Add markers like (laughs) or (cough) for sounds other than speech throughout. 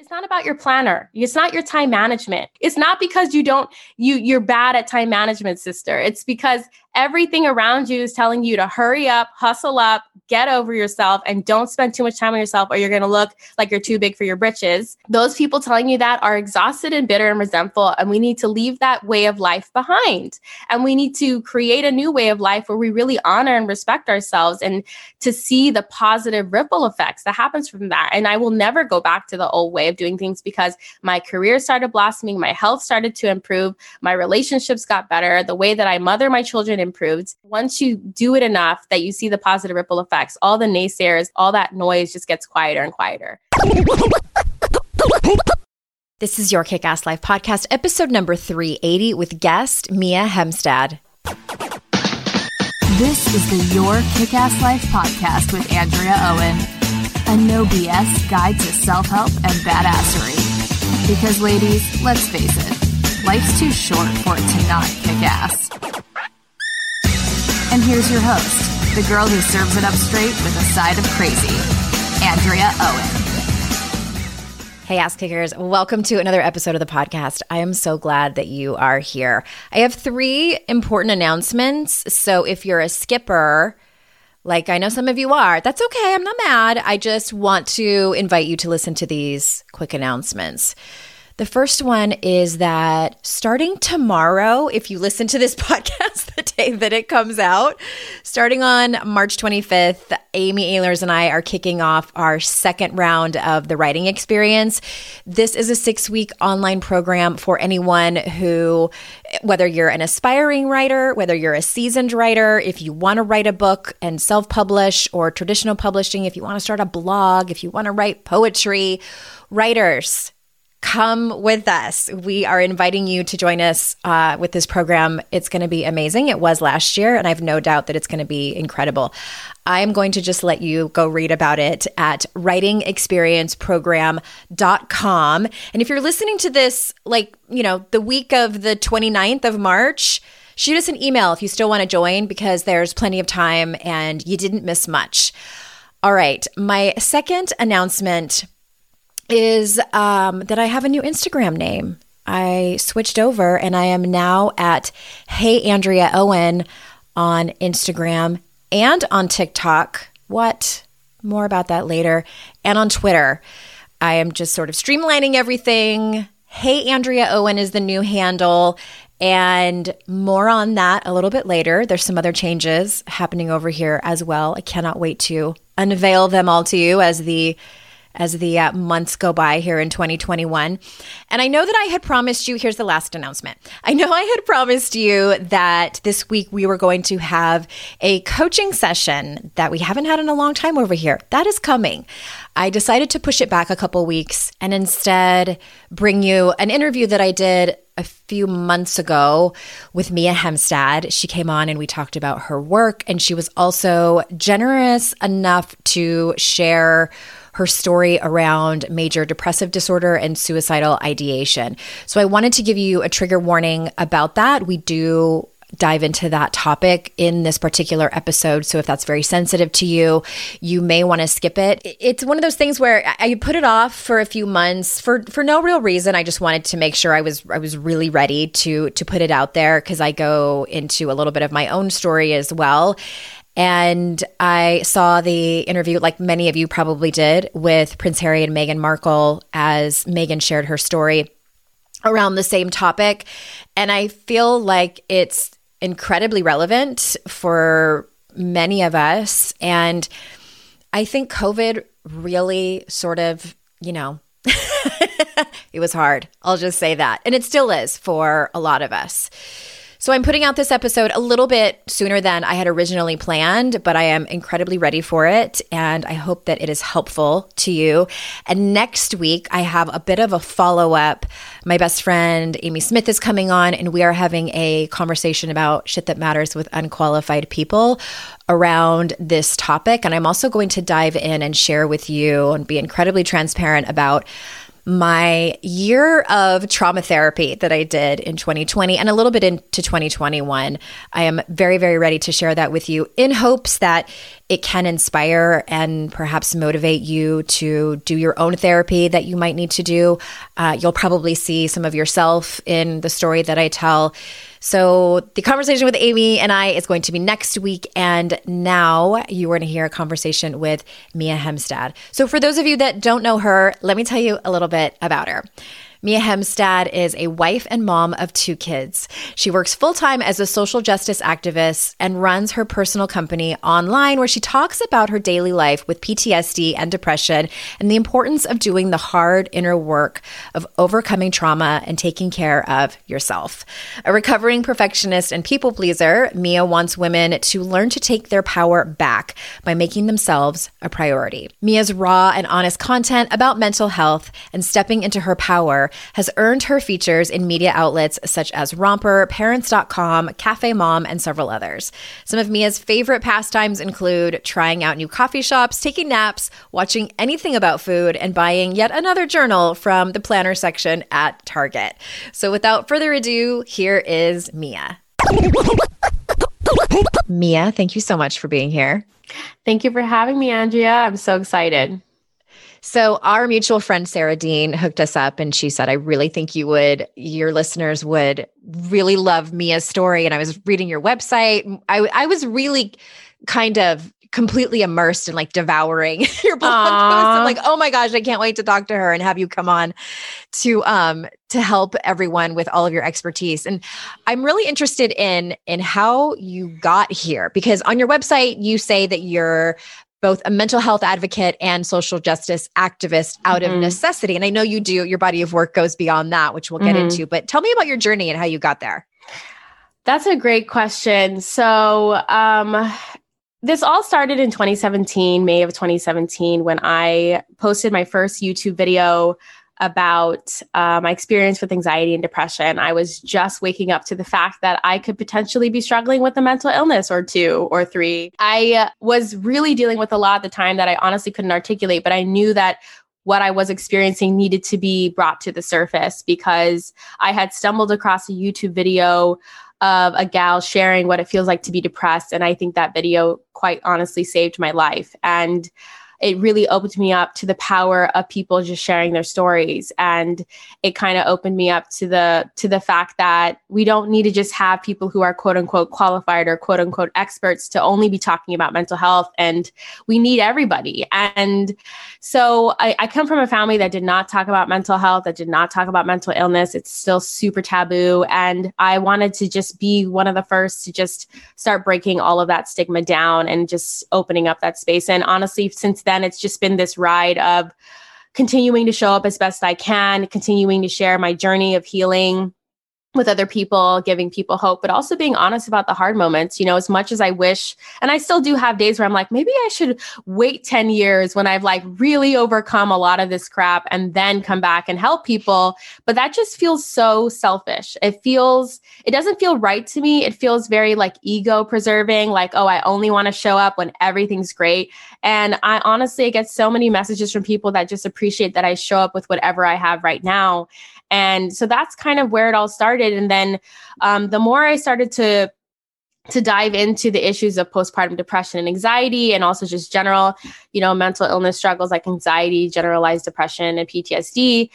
It's not about your planner. It's not your time management. It's not because you don't you you're bad at time management, sister. It's because everything around you is telling you to hurry up, hustle up, get over yourself and don't spend too much time on yourself or you're going to look like you're too big for your britches. Those people telling you that are exhausted and bitter and resentful. And we need to leave that way of life behind. And we need to create a new way of life where we really honor and respect ourselves and to see the positive ripple effects that happens from that. And I will never go back to the old way of doing things because my career started blossoming, my health started to improve, my relationships got better, the way that I mother my children improved. Once you do it enough that you see the positive ripple effects, effects. All the naysayers, all that noise just gets quieter and quieter. This is your Kick Ass Life podcast, episode number 380 with guest Mia Hemstad. This is the Your Kick Ass Life podcast with Andrea Owen, a no BS guide to self help and badassery. Because, ladies, let's face it, life's too short for it to not kick ass. And here's your host, the girl who serves it up straight with a side of crazy, Andrea Owen. Hey, ass kickers, welcome to another episode of the podcast. I am so glad that you are here. I have three important announcements. So if you're a skipper, like I know some of you are, that's okay. I'm not mad. I just want to invite you to listen to these quick announcements. The first one is that starting tomorrow, if you listen to this (laughs) podcast the day that it comes out, starting on March 25th, Amy Ahlers and I are kicking off our second round of the writing experience. This is a six week online program for anyone who, whether you're an aspiring writer, whether you're a seasoned writer, if you want to write a book and self publish or traditional publishing, if you want to start a blog, if you want to write poetry, writers come with us. We are inviting you to join us uh, with this program. It's going to be amazing. It was last year, and I have no doubt that it's going to be incredible. I am going to just let you go read about it at writingexperienceprogram.com. And if you're listening to this, like, you know, the week of the 29th of March, shoot us an email if you still want to join because there's plenty of time and you didn't miss much. All right. My second announcement is um, that I have a new Instagram name. I switched over and I am now at Hey Andrea Owen on Instagram and on TikTok. What? More about that later. And on Twitter. I am just sort of streamlining everything. Hey Andrea Owen is the new handle. And more on that a little bit later. There's some other changes happening over here as well. I cannot wait to unveil them all to you as the as the uh, months go by here in 2021. And I know that I had promised you, here's the last announcement. I know I had promised you that this week we were going to have a coaching session that we haven't had in a long time over here. That is coming. I decided to push it back a couple weeks and instead bring you an interview that I did a few months ago with Mia Hemstad. She came on and we talked about her work, and she was also generous enough to share her story around major depressive disorder and suicidal ideation. So I wanted to give you a trigger warning about that. We do dive into that topic in this particular episode. So if that's very sensitive to you, you may want to skip it. It's one of those things where I put it off for a few months for for no real reason. I just wanted to make sure I was I was really ready to to put it out there because I go into a little bit of my own story as well. And I saw the interview, like many of you probably did, with Prince Harry and Meghan Markle as Meghan shared her story around the same topic. And I feel like it's incredibly relevant for many of us. And I think COVID really sort of, you know, (laughs) it was hard. I'll just say that. And it still is for a lot of us. So I'm putting out this episode a little bit sooner than I had originally planned, but I am incredibly ready for it. And I hope that it is helpful to you. And next week, I have a bit of a follow up. My best friend, Amy Smith, is coming on, and we are having a conversation about shit that matters with unqualified people around this topic. And I'm also going to dive in and share with you and be incredibly transparent about my year of trauma therapy that I did in 2020 and a little bit into 2021. I am very, very ready to share that with you in hopes that it can inspire and perhaps motivate you to do your own therapy that you might need to do. Uh, you'll probably see some of yourself in the story that I tell. So, the conversation with Amy and I is going to be next week. And now you are going to hear a conversation with Mia Hemstad. So, for those of you that don't know her, let me tell you a little bit about her. Mia Hemstad is a wife and mom of two kids. She works full time as a social justice activist and runs her personal company online where she talks about her daily life with PTSD and depression and the importance of doing the hard inner work of overcoming trauma and taking care of yourself. A recovering perfectionist and people pleaser, Mia wants women to learn to take their power back by making themselves a priority. Mia's raw and honest content about mental health and stepping into her power has earned her features in media outlets such as Romper, Parents.com, Cafe Mom, and several others. Some of Mia's favorite pastimes include trying out new coffee shops, taking naps, watching anything about food, and buying yet another journal from the planner section at Target. So without further ado, here is Mia. Mia, thank you so much for being here. Thank you for having me, Andrea. I'm so excited. So our mutual friend Sarah Dean hooked us up and she said, I really think you would, your listeners would really love Mia's story. And I was reading your website. I, I was really kind of completely immersed in like devouring (laughs) your blog posts. I'm like, oh my gosh, I can't wait to talk to her and have you come on to um to help everyone with all of your expertise. And I'm really interested in in how you got here because on your website you say that you're both a mental health advocate and social justice activist out mm-hmm. of necessity. And I know you do, your body of work goes beyond that, which we'll get mm-hmm. into. But tell me about your journey and how you got there. That's a great question. So, um, this all started in 2017, May of 2017, when I posted my first YouTube video about uh, my experience with anxiety and depression. I was just waking up to the fact that I could potentially be struggling with a mental illness or two or three. I uh, was really dealing with a lot at the time that I honestly couldn't articulate, but I knew that what I was experiencing needed to be brought to the surface because I had stumbled across a YouTube video of a gal sharing what it feels like to be depressed. And I think that video quite honestly saved my life. And it really opened me up to the power of people just sharing their stories. And it kind of opened me up to the to the fact that we don't need to just have people who are quote unquote qualified or quote unquote experts to only be talking about mental health. And we need everybody. And so I, I come from a family that did not talk about mental health that did not talk about mental illness. It's still super taboo. And i wanted to just be one of the first to just start breaking all of that stigma down and just opening up that space. And honestly since then then it's just been this ride of continuing to show up as best I can, continuing to share my journey of healing with other people, giving people hope, but also being honest about the hard moments. You know, as much as I wish, and I still do have days where I'm like, maybe I should wait 10 years when I've like really overcome a lot of this crap and then come back and help people. But that just feels so selfish. It feels, it doesn't feel right to me. It feels very like ego preserving, like, oh, I only want to show up when everything's great. And I honestly I get so many messages from people that just appreciate that I show up with whatever I have right now. And so that's kind of where it all started. And then um, the more I started to to dive into the issues of postpartum depression and anxiety and also just general you know mental illness struggles like anxiety generalized depression and ptsd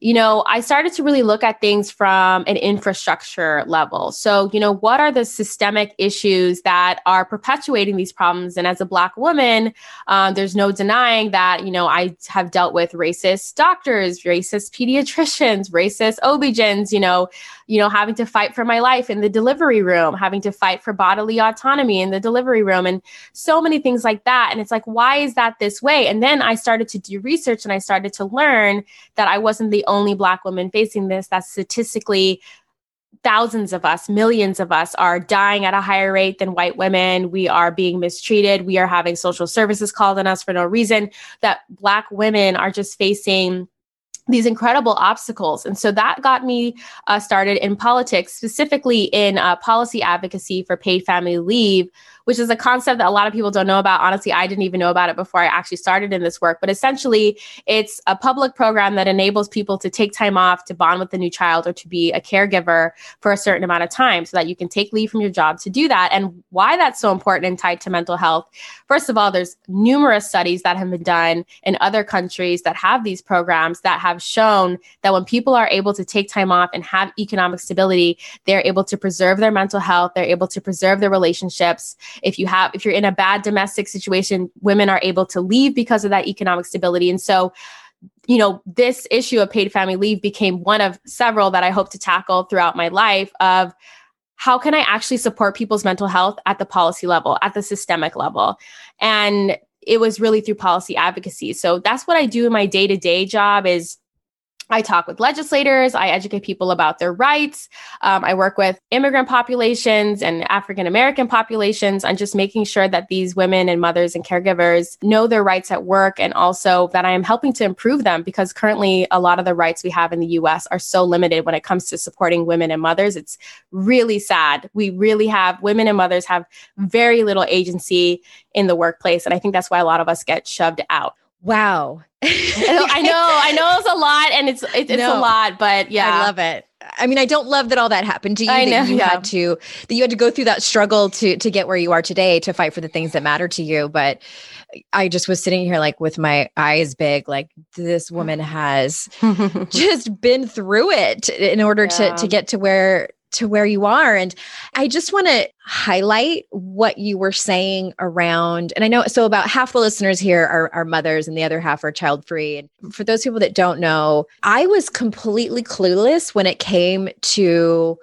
you know, I started to really look at things from an infrastructure level. So, you know, what are the systemic issues that are perpetuating these problems? And as a Black woman, um, there's no denying that, you know, I have dealt with racist doctors, racist pediatricians, racist OB-GYNs, you know, you know, having to fight for my life in the delivery room, having to fight for bodily autonomy in the delivery room, and so many things like that. And it's like, why is that this way? And then I started to do research and I started to learn that I wasn't the only Black woman facing this, that statistically, thousands of us, millions of us are dying at a higher rate than white women. We are being mistreated. We are having social services called on us for no reason. That Black women are just facing these incredible obstacles. And so that got me uh, started in politics, specifically in uh, policy advocacy for paid family leave, which is a concept that a lot of people don't know about. Honestly, I didn't even know about it before I actually started in this work. But essentially, it's a public program that enables people to take time off to bond with a new child or to be a caregiver for a certain amount of time so that you can take leave from your job to do that. And why that's so important and tied to mental health. First of all, there's numerous studies that have been done in other countries that have these programs that have shown that when people are able to take time off and have economic stability, they're able to preserve their mental health, they're able to preserve their relationships if you have if you're in a bad domestic situation women are able to leave because of that economic stability. And so you know this issue of paid family leave became one of several that i hope to tackle throughout my life of how can i actually support people's mental health at the policy level at the systemic level? And it was really through policy advocacy. So that's what i do in my day-to-day job is I talk with legislators. I educate people about their rights. Um, I work with immigrant populations and African American populations on just making sure that these women and mothers and caregivers know their rights at work and also that I am helping to improve them because currently a lot of the rights we have in the US are so limited when it comes to supporting women and mothers. It's really sad. We really have women and mothers have very little agency in the workplace. And I think that's why a lot of us get shoved out. Wow. (laughs) Oh, I know, I know it's a lot and it's it's, it's no, a lot, but yeah. I love it. I mean, I don't love that all that happened to you. I know, that you yeah. had to that you had to go through that struggle to to get where you are today to fight for the things that matter to you. But I just was sitting here like with my eyes big, like this woman has (laughs) just been through it in order yeah. to to get to where to where you are. And I just want to highlight what you were saying around, and I know so about half the listeners here are, are mothers and the other half are child free. And for those people that don't know, I was completely clueless when it came to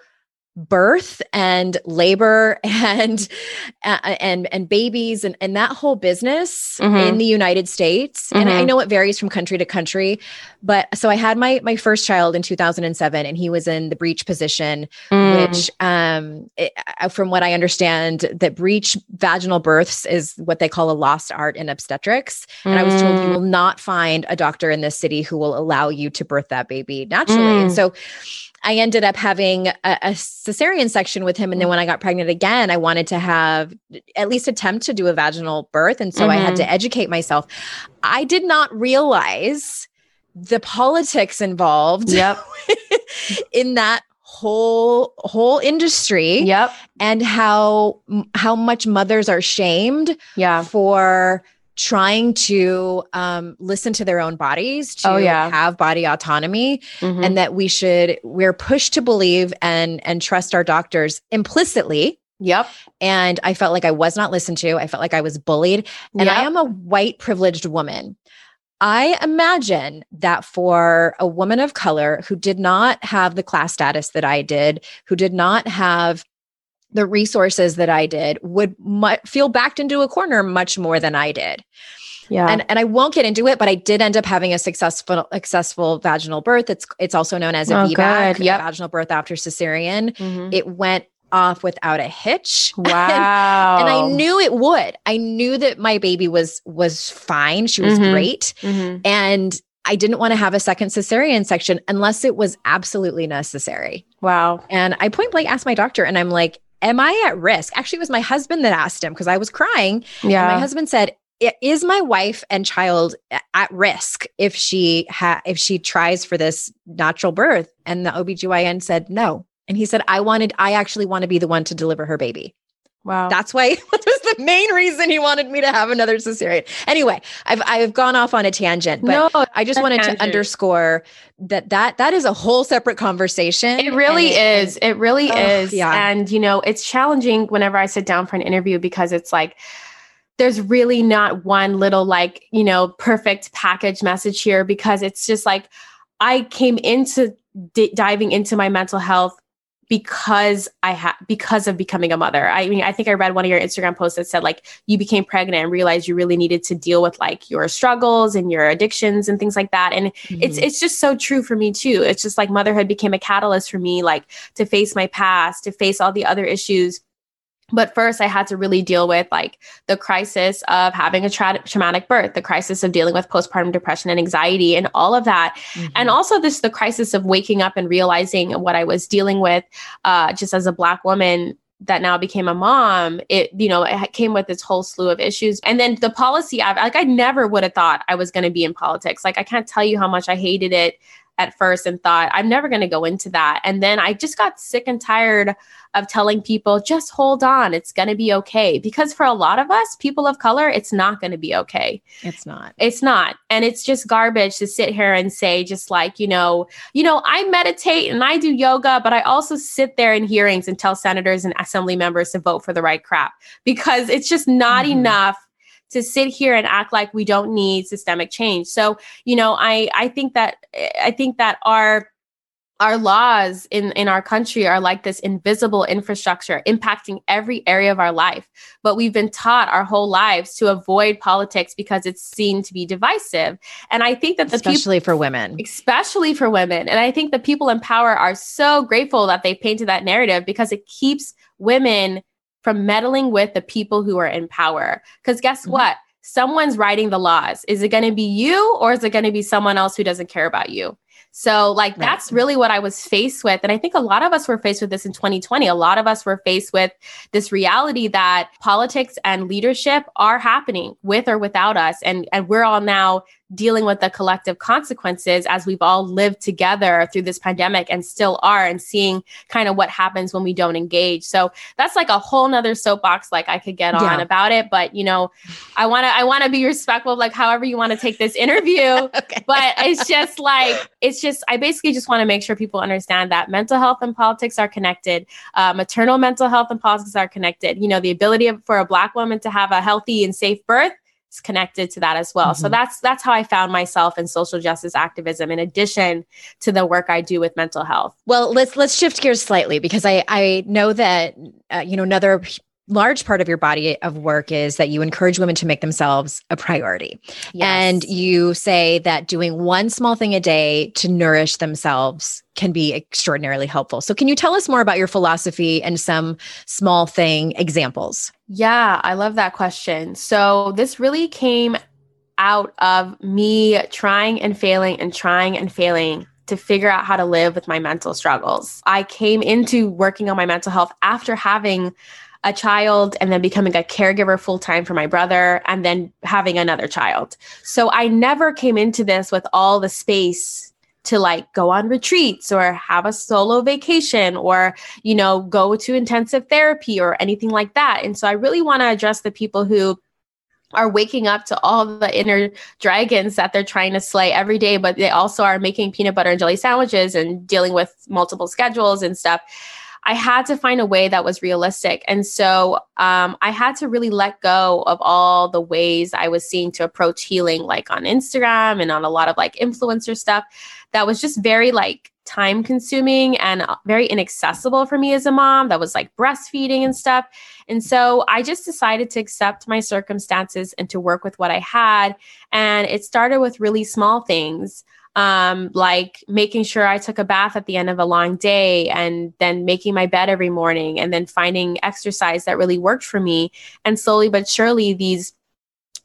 birth and labor (laughs) and uh, and and babies and and that whole business mm-hmm. in the United States mm-hmm. and I mm-hmm. know it varies from country to country but so I had my my first child in 2007 and he was in the breech position mm. which um it, uh, from what I understand that breech vaginal births is what they call a lost art in obstetrics mm. and I was told you mm. will not find a doctor in this city who will allow you to birth that baby naturally mm. and so I ended up having a, a, cesarean section with him. And then when I got pregnant again, I wanted to have at least attempt to do a vaginal birth. And so mm-hmm. I had to mm-hmm. educate myself. I did not realize the politics involved yep. (laughs) in that whole whole industry yep and how how much mothers are shamed yeah for trying to um, listen to their own bodies to oh, yeah. have body autonomy mm-hmm. and that we should we're pushed to believe and and trust our doctors implicitly Yep. And I felt like I was not listened to. I felt like I was bullied. And yep. I am a white privileged woman. I imagine that for a woman of color who did not have the class status that I did, who did not have the resources that I did would mu- feel backed into a corner much more than I did. Yeah. And and I won't get into it, but I did end up having a successful successful vaginal birth. It's it's also known as a oh, VBAC, yep. vaginal birth after cesarean. Mm-hmm. It went off without a hitch. Wow. (laughs) and, and, I knew it would. I knew that my baby was was fine. She was mm-hmm. great. Mm-hmm. And I didn't want to have a second cesarean section unless it was absolutely necessary. Wow. And I point blank asked my doctor, and I'm like, am I at risk? Actually, it was my husband that asked him because I was crying. Yeah. my husband said, is my wife and child at risk if she ha- if she tries for this natural birth? And the OBGYN said no. And he said, I wanted, I actually want to be the one to deliver her baby. Wow. That's why (laughs) that was the main reason he wanted me to have another cesarean. Anyway, I've I've gone off on a tangent, but no, I just wanted tangent. to underscore that that that is a whole separate conversation. It really is. It really oh, is. Yeah. And you know, it's challenging whenever I sit down for an interview because it's like there's really not one little like, you know, perfect package message here because it's just like I came into d- diving into my mental health because I had because of becoming a mother. I mean, I think I read one of your Instagram posts that said like you became pregnant and realized you really needed to deal with like your struggles and your addictions and things like that. And mm-hmm. it's it's just so true for me too. It's just like motherhood became a catalyst for me like to face my past, to face all the other issues but first i had to really deal with like the crisis of having a tra- traumatic birth the crisis of dealing with postpartum depression and anxiety and all of that. Mm-hmm. and also this the crisis of waking up and realizing what i was dealing with uh, just as a black woman that now became a mom it you know it came with this whole slew of issues. And then the policy i've like i never would have thought i was going to be in politics. Like i can't tell you how much i hated it at first and thought, I'm never going to go into that. And then I just got sick and tired of telling people, just hold on, it's going to be okay. Because for a lot of us, people of color, it's not going to be okay. It's not. It's not. And it's just garbage to sit here and say, just like, you know, you know, I meditate and I do yoga, but I also sit there in hearings and tell senators and assembly members to vote for the right crap because it's just not mm-hmm. enough to sit here and act like we don't need systemic change. So, you know, I I think that I think that our our laws in, in our country are like this invisible infrastructure impacting every area of our life. But we've been taught our whole lives to avoid politics because it's seen to be divisive. And I think that the especially for women, especially for women. And I think the people in power are so grateful that they painted that narrative because it keeps women from meddling with the people who are in power. Because guess mm-hmm. what? Someone's writing the laws. Is it going to be you or is it going to be someone else who doesn't care about you? So, like, that's really what I was faced with. And I think a lot of us were faced with this in 2020. A lot of us were faced with this reality that politics and leadership are happening with or without us. And, and we're all now dealing with the collective consequences as we've all lived together through this pandemic and still are and seeing kind of what happens when we don't engage so that's like a whole nother soapbox like i could get on yeah. about it but you know i want to i want to be respectful of like however you want to take this interview (laughs) okay. but it's just like it's just i basically just want to make sure people understand that mental health and politics are connected uh, maternal mental health and politics are connected you know the ability of, for a black woman to have a healthy and safe birth is connected to that as well. Mm-hmm. So that's that's how I found myself in social justice activism in addition to the work I do with mental health. Well, let's let's shift gears slightly because I I know that uh, you know another large part of your body of work is that you encourage women to make themselves a priority. Yes. And you say that doing one small thing a day to nourish themselves can be extraordinarily helpful. So, can you tell us more about your philosophy and some small thing examples? Yeah, I love that question. So, this really came out of me trying and failing and trying and failing to figure out how to live with my mental struggles. I came into working on my mental health after having a child and then becoming a caregiver full time for my brother and then having another child. So I never came into this with all the space to like go on retreats or have a solo vacation or you know go to intensive therapy or anything like that. And so I really want to address the people who are waking up to all the inner dragons that they're trying to slay every day, but they also are making peanut butter and jelly sandwiches and dealing with multiple schedules and stuff. I had to find a way that was realistic. And so um, I had to really let go of all the ways I was seeing to approach healing, like on Instagram and on a lot of like influencer stuff that was just very like time consuming and uh, very inaccessible for me as a mom that was like breastfeeding and stuff. And so I just decided to accept my circumstances and to work with what I had. And it started with really small things um, like making sure I took a bath at the end of a long day and then making my bed every morning and then finding exercise that really worked for me. And slowly but surely, these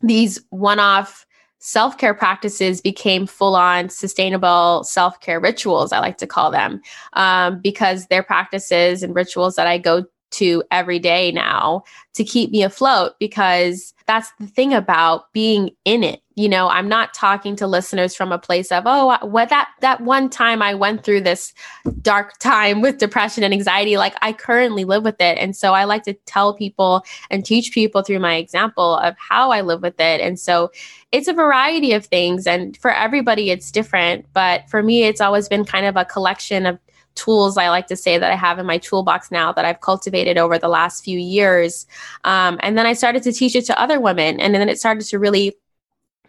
these one-off self-care practices became full-on sustainable self-care rituals i like to call them um, because they're practices and rituals that i go to every day now to keep me afloat because that's the thing about being in it you know i'm not talking to listeners from a place of oh what that that one time i went through this dark time with depression and anxiety like i currently live with it and so i like to tell people and teach people through my example of how i live with it and so it's a variety of things and for everybody it's different but for me it's always been kind of a collection of tools I like to say that I have in my toolbox now that I've cultivated over the last few years. Um, and then I started to teach it to other women. And then it started to really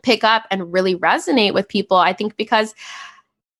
pick up and really resonate with people. I think because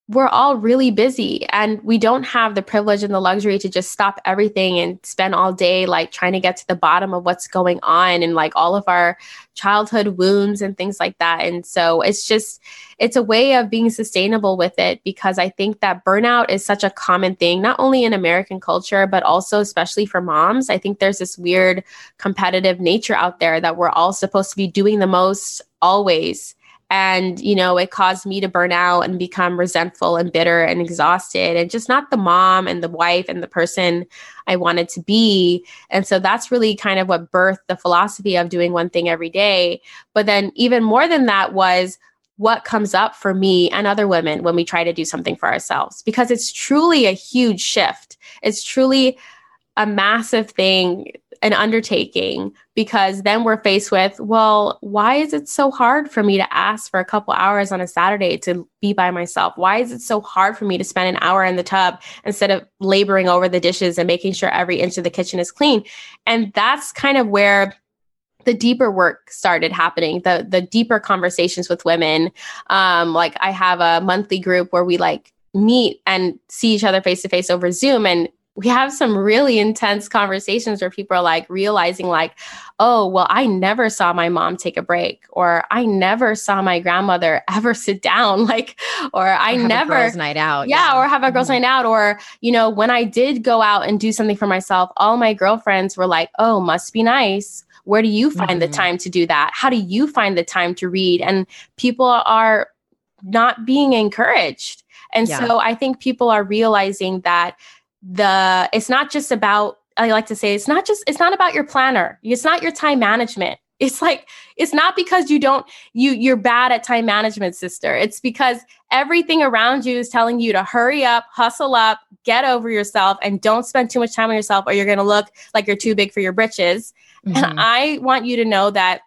we're all really busy and we don't have the privilege and the luxury to just stop everything and spend all day like trying to get to the bottom of what's going on and like all of our childhood wounds and things like that. And so it's just, it's a way of being sustainable with it because I think that burnout is such a common thing, not only in American culture, but also especially for moms. I think there's this weird competitive nature out there that we're all supposed to be doing the most always. And you know it caused me to burn out and become resentful and bitter and exhausted and just not the mom and the wife and the person i wanted to be. And so that's really kind of what birthed the philosophy of doing one thing every day. But then even more than that was what comes up for me and other women when we try to do something for ourselves. Because it's truly a huge shift. It's truly a massive thing an undertaking because then we're faced with, well, why is it so hard for me to ask for a couple hours on a Saturday to be by myself? Why is it so hard for me to spend an hour in the tub instead of laboring over the dishes and making sure every inch of the kitchen is clean? And that's kind of where the deeper work started happening the the deeper conversations with women um like i have a monthly group where we like meet and see each other face to face over zoom and we have some really intense conversations where people are like realizing like oh well i never saw my mom take a break or i never saw my grandmother (laughs) ever sit down (laughs) like or i or never girls night out yeah, yeah. or have a girls mm-hmm. night out or you know when i did go out and do something for myself all my girlfriends were like oh must be nice where do you find mm-hmm. the time to do that how do you find the time to read and people are not being encouraged and yeah. so i think people are realizing that the it's not just about I like to say it's not just it's not about your planner. It's not your time management. (laughs) It's like it's not because you don't you you're bad at time management, sister. It's because everything around you is telling you to hurry up, hustle up, get over yourself and don't spend too much time on yourself or you're going to look like you're too big for your britches. Mm-hmm. And I want you to know that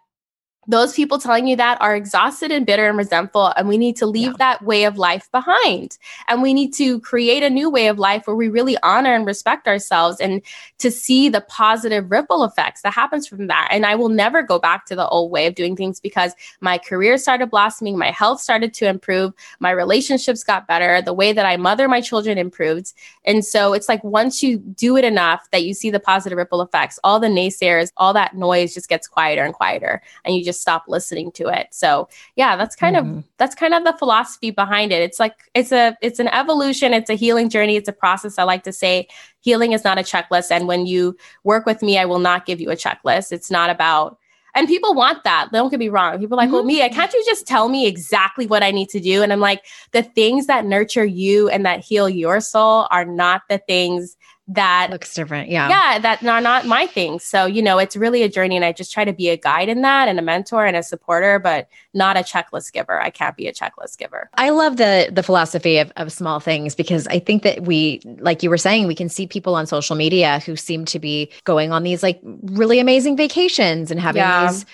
those people telling you that are exhausted and bitter and resentful and we need to leave yeah. that way of life behind. And we need to create a new way of life where we really honor and respect ourselves and to see the positive ripple effects that happens from that. And i will never go back to the old way of doing things because my career started blossoming my health started to improve my relationships got better the way that i mother my children improved. And so it's like once you do it enough that you see the positive ripple effects all the naysayers all that noise just gets quieter and quieter and you just just stop listening to it. So yeah, that's kind mm-hmm. of that's kind of the philosophy behind it. It's like it's a it's an evolution, it's a healing journey, it's a process. I like to say healing is not a checklist. And when you work with me, I will not give you a checklist. It's not about and people want that. Don't get me wrong. People are like, mm-hmm. well, Mia, can't you just tell me exactly what I need to do? And I'm like, the things that nurture you and that heal your soul are not the things that looks different. Yeah. Yeah. That are not my things. So, you know, it's really a journey. And I just try to be a guide in that and a mentor and a supporter, but not a checklist giver. I can't be a checklist giver. I love the the philosophy of, of small things because I think that we, like you were saying, we can see people on social media who seem to be going on these like really amazing vacations and having yeah. these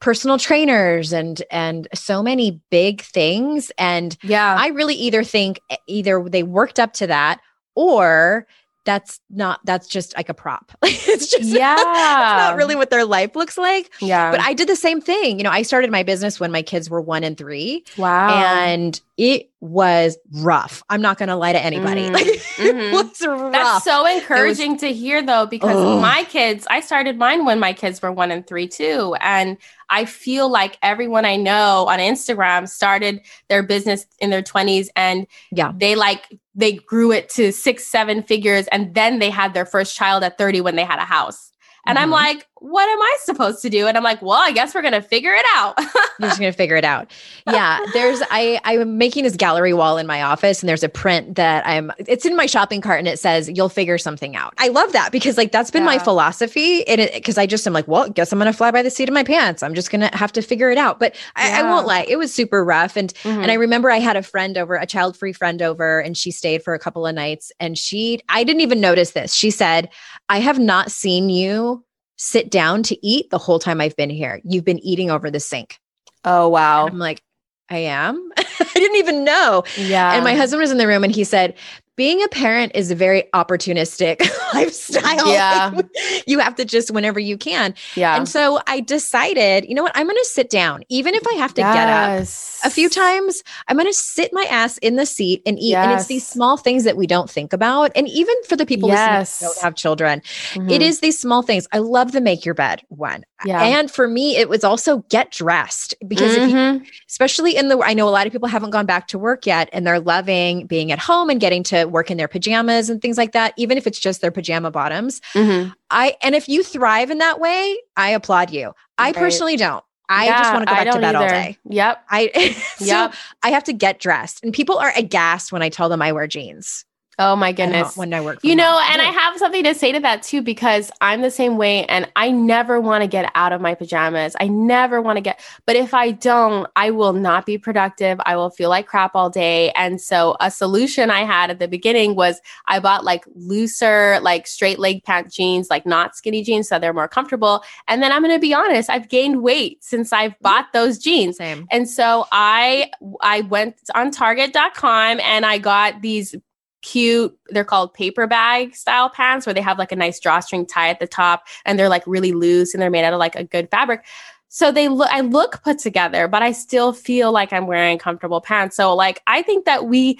personal trainers and and so many big things and yeah i really either think either they worked up to that or that's not that's just like a prop. (laughs) It's just yeah (laughs) it's not really what their life looks like. Yeah. But i did the same thing. You know i started my business when my kids were one and three. Wow. And it was rough i'm not gonna lie to anybody mm, (laughs) like mm-hmm. it was rough that's so encouraging was, to hear though because ugh. my kids i started mine when my kids were one and three too and I feel like everyone I know on Instagram started their business in their 20s and yeah, they like they grew it to six, seven figures, and then they had their first child at 30 when they had a house. And mm-hmm. I'm like, what am I supposed to do? And I'm like, well, I guess we're gonna figure it out. (laughs) You're just gonna figure it out. (laughs) Yeah. There's I I'm making this gallery wall in my office and there's a print that I'm it's in my shopping cart and it says, You'll figure something out. I love that because like that's been yeah. my philosophy. And it because I just am like, well, guess I'm gonna fly by the seat of my pants. I'm just gonna have to figure it out. But yeah. I, I, won't lie, it was super rough. And mm-hmm. and I remember I had a friend over, a child-free friend over, and she stayed for a couple of nights. And she I didn't even notice this. She said, I have not seen you sit down to eat the whole time I've been here. You've been eating over the sink. Oh, wow. And I'm like, I am. (laughs) I didn't even know. Yeah. And my husband was in the room and he said, being a parent is a very opportunistic (laughs) lifestyle. Yeah. (laughs) you have to just whenever you can. Yeah. And so I decided, you know what? I'm going to sit down, even if I have to get up a few times. I'm going to sit my ass in the seat and eat. And it's these small things that we don't think about. And even for the people Yes. listening who don't have children, Mhm. it is these small things. I love the make your bed one. Yeah. And for me, it was also get dressed because if you especially in the I know a lot of people haven't gone back to work yet and they're loving being at home and getting to work in their pajamas and things like that even if it's just their pajama bottoms Mhm. I and if you thrive in that way I applaud you I Right. personally don't I Yeah, just want to go back to bed all day Yep. I (laughs) so Yep. I have to get dressed and people are aghast when I tell them I wear jeans Oh my goodness. when I work You know, home. and. I have something to say to that too, because I'm the same way and I never want to get out of my pajamas. I never want to get, but if I don't, I will not be productive. I will feel like crap all day. And so a solution I had at the beginning was I bought like looser, like straight leg pant jeans, like not skinny jeans, so they're more comfortable. And then I'm going to be honest, I've gained weight since I've bought those jeans. same And so I I went on target.com and I got these cute they're called paper bag style pants where they have like a nice drawstring tie at the top and they're like really loose and they're made out of like a good fabric. So they look I look put together, but I still feel like I'm wearing comfortable pants. So like I think that we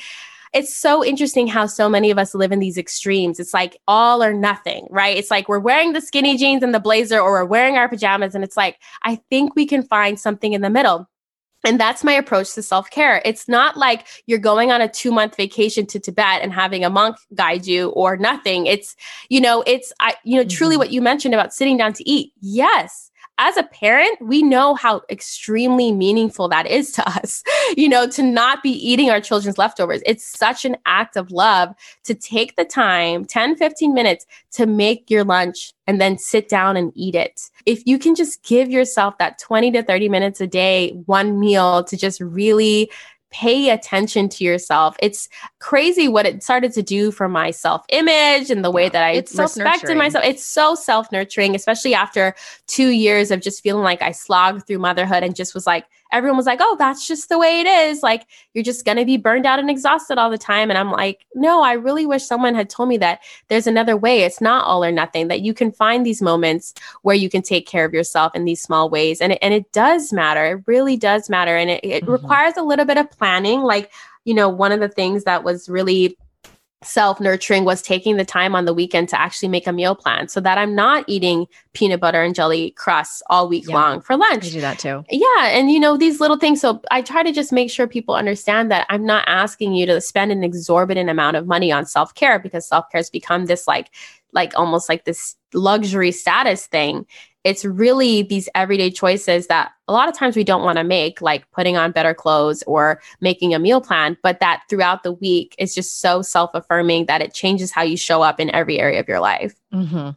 it's so interesting how so many of us live in these extremes. It's like all or nothing, right? It's like we're wearing the skinny jeans and the blazer or we're wearing our pajamas and it's like I think we can find something in the middle. And that's my approach to self care. It's not like you're going on a two month vacation to Tibet and having a monk guide you or nothing. It's, you know, it's, I, you know, truly Mhm. what you mentioned about sitting down to eat. Yes. As a parent, we know how extremely meaningful that is to us, (laughs) you know, to not be eating our children's leftovers. It's such an act of love to take the time, 10, 15 minutes to make your lunch and then sit down and eat it. If you can just give yourself that 20 to 30 minutes a day, one meal to just really pay attention to yourself. It's crazy what it started to do for my self image and the way Yeah, that I respected myself. It's so self nurturing, especially after two years of just feeling like I slogged through motherhood and just was like, everyone was like, oh, that's just the way it is. Like, you're just going to be burned out and exhausted all the time. And I'm like, no, I really wish someone had told me that there's another way. It's not all or nothing, that you can find these moments where you can take care of yourself in these small ways. And it, and it does matter. It really does matter. And it, it Mhm. requires a little bit of planning. Like, you know, one of the things that was really self nurturing was taking the time on the weekend to actually make a meal plan so that I'm not eating peanut butter and jelly crusts all week Yeah. long for I lunch. do that too Yeah. And you know, these little things. So I try to just make sure people understand that I'm not asking you to spend an exorbitant amount of money on self care because self care has become this like, like almost like this luxury status thing. It's really these everyday choices that a lot of times we don't want to make, like putting on better clothes or making a meal plan, but that throughout the week is just so self affirming that it changes how you show up in every area of your life. hmm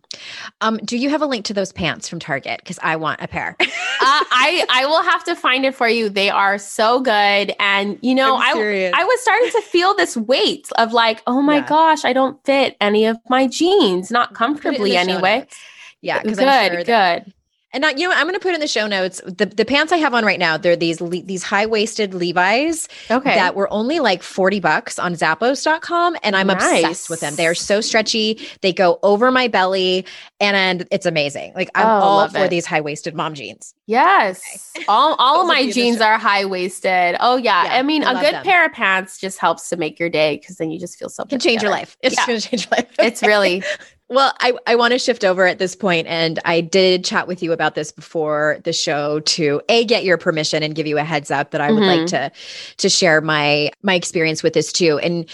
um do you have a link to those pants from Target because I want a pair (laughs) uh, I I will have to find it for you. They are so good, and you know, I. I was starting to feel this weight of like, oh my Yeah. gosh, I don't fit any of my jeans, not Put it in comfortably anyway. notes. Yeah, because good, I'm sure that, good. and not, you know, I'm going to put in the show notes the, the pants I have on right now. They're these le- these high waisted Levi's Okay, that were only like 40 bucks on Zappos.com, and I'm obsessed with them. They are so stretchy. They go over my belly, and, and it's amazing. Like I'm Oh, all for it. these high waisted mom jeans. yes, all all of my be in the jeans are high waisted. Oh yeah. Yeah, I mean, I a good them. pair of pants just helps to make your day because then you just feel so. Can change your life. It's Yeah. going to change your life. It's really (laughs) Well, I, I want to shift over at this point, and I did chat with you about this before the show to a get your permission and give you a heads up that I would like mm-hmm. to to share my my experience with this too. And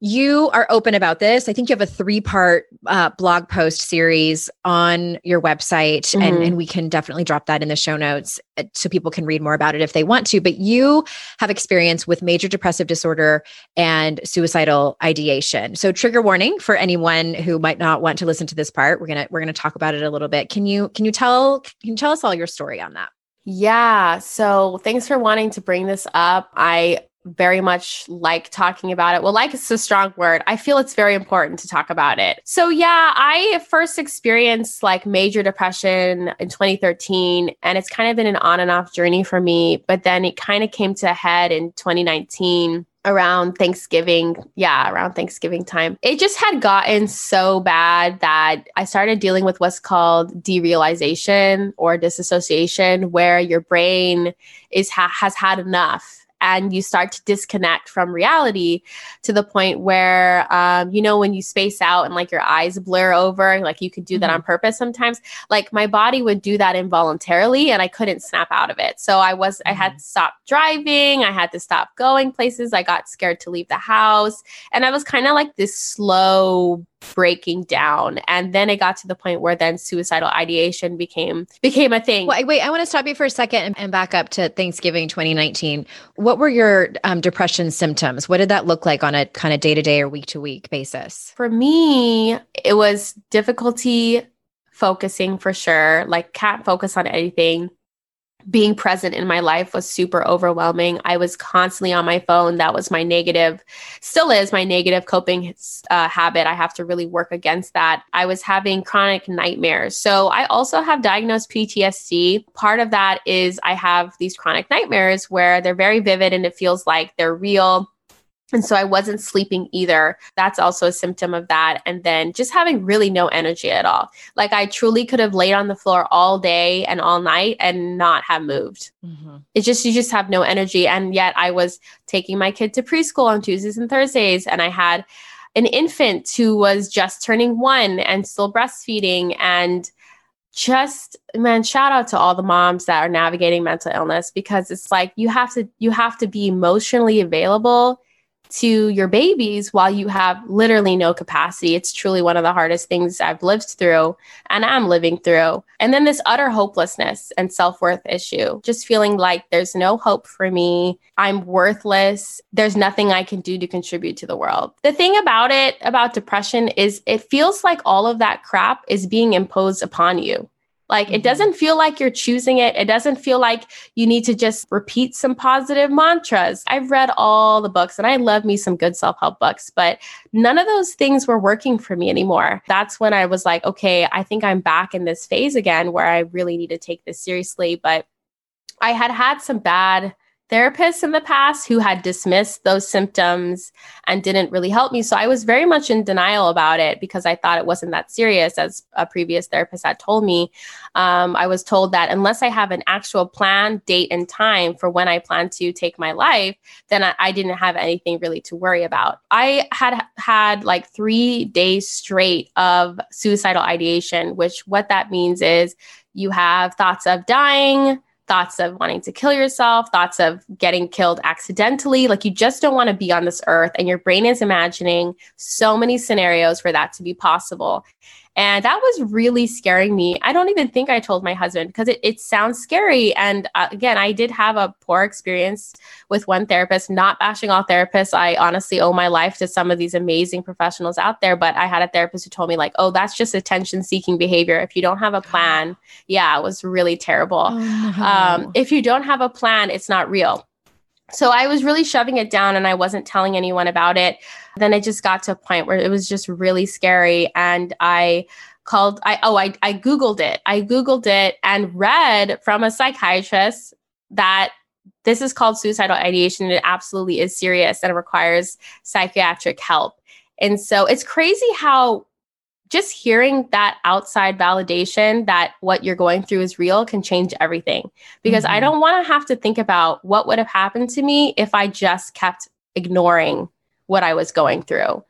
you are open about this. I think you have a three part uh, blog post series on your website, and, Mhm. and we can definitely drop that in the show notes uh, so people can read more about it if they want to. But you have experience with major depressive disorder and suicidal ideation. So trigger warning for anyone who might not want to listen to this part. We're gonna we're gonna talk about it a little bit. Can you can you tell can you tell us all your story on that? Yeah. So thanks for wanting to bring this up. I very much like talking about it. Well, like it's a strong word. I feel it's very important to talk about it. So, yeah, I first experienced like major depression in 2013, and it's kind of been an on and off journey for me. But then it kind of came to a head in 2019 around Thanksgiving. Yeah, around Thanksgiving time. It just had gotten so bad that I started dealing with what's called derealization or disassociation, where your brain is ha- has had enough and you start to disconnect from reality to the point where um, you know when you space out and like your eyes blur over like you could do mm-hmm. that on purpose sometimes like my body would do that involuntarily and i couldn't snap out of it so i was mm-hmm. i had mm-hmm. to stop driving i had to stop going places i got scared to leave the house and i was kind of like this slow breaking down. And then it got to the point where then suicidal ideation became became a thing. Well, wait i want to stop you for a second and, and back up to thanksgiving 2019 what were your um, depression symptoms? What did that look like on a kind of day-to-day or week-to-week basis? For me it was difficulty focusing for sure like can't focus on anything being present in my life was super overwhelming. I was constantly on my phone. That was my negative, still is my negative coping uh, habit. I have to really work against that. I was having chronic nightmares. So I also have diagnosed PTSD. Part of that is I have these chronic nightmares where they're very vivid and it feels like they're real and so I wasn't sleeping either. That's also a symptom of that. And then just having really no energy at all. Like I truly could have laid on the floor all day and all night and not have moved. Mm-hmm. It's just, you just have no energy. And yet I was taking my kid to preschool on Tuesdays and Thursdays. And I had an infant who was just turning one and still breastfeeding. And just man shout out to all the moms that are navigating mental illness because it's like you have to you have to be emotionally available to your babies while you have literally no capacity. It's truly one of the hardest things I've lived through and I'm living through. And then this utter hopelessness and self worth issue, just feeling like there's no hope for me. I'm worthless. There's nothing I can do to contribute to the world. The thing about it, about depression, is it feels like all of that crap is being imposed upon you. Like mm-hmm. it doesn't feel like you're choosing it. It doesn't feel like you need to just repeat some positive mantras. I've read all the books and I love me some good self help books, but none of those things were working for me anymore. That's when I was like, okay, I think I'm back in this phase again where I really need to take this seriously. But I had had some bad therapists in the past who had dismissed those symptoms and didn't really help me. So I was very much in denial about it because I thought it wasn't that serious, as a previous therapist had told me. Um, I was told that unless I have an actual plan, date, and time for when I plan to take my life, then I, I didn't have anything really to worry about. I had had like three days straight of suicidal ideation, which what that means is you have thoughts of dying thoughts of wanting to kill yourself, thoughts of getting killed accidentally. Like you just don't want to be on this earth. And your brain is imagining so many scenarios for that to be possible. And that was really scaring me. I don't even think I told my husband because it, it sounds scary. And uh, again, I did have a poor experience with one therapist, not bashing all therapists. I honestly owe my life to some of these amazing professionals out there. But I had a therapist who told me, like, oh, that's just attention seeking behavior. If you don't have a plan, yeah, it was really terrible. Oh, no. um, if you don't have a plan, it's not real. So I was really shoving it down and I wasn't telling anyone about it. Then it just got to a point where it was just really scary. And I called, I, oh, I, I Googled it. I Googled it and read from a psychiatrist that this is called suicidal ideation. It absolutely is serious and it requires psychiatric help. And so it's crazy how just hearing that outside validation that what you're going through is real can change everything because mm-hmm. I don't want to have to think about what would have happened to me if I just kept ignoring what I was going through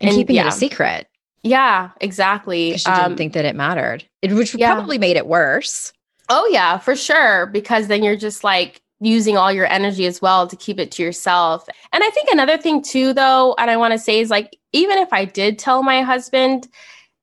and, and keeping yeah. it a secret. Yeah, exactly. Because you um, didn't think that it mattered, it, which yeah. probably made it worse. Oh, yeah, for sure. Because then you're just like, using all your energy as well to keep it to yourself. And I think another thing too though, and I want to say is like even if I did tell my husband,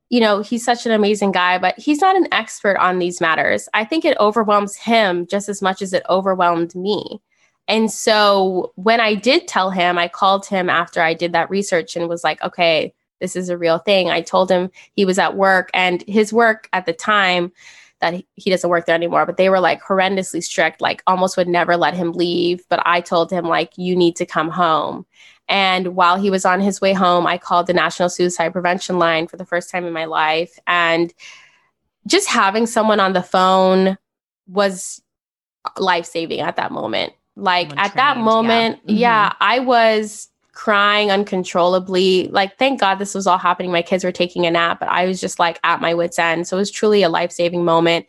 you know, he's such an amazing guy, but he's not an expert on these matters. I think it overwhelms him just as much as it overwhelmed me. And so when I did tell him, I called him after I did that research and was like, okay, this is a real thing. I told him he was at work and his work at the time that he, doesn't work there anymore, but they were like horrendously strict, like almost would never let him leave. But I told him, like, you need to come home. And while he was on his way home, I called the National Suicide Prevention Line for the first time in my life. And just having someone on the phone was life saving at that moment Like Someone at that trained, yeah. moment, Mhm. yeah, I was crying uncontrollably. Like, thank God this was all happening. My kids were taking a nap, but I was just like at my wits' end. So it was truly a life saving moment.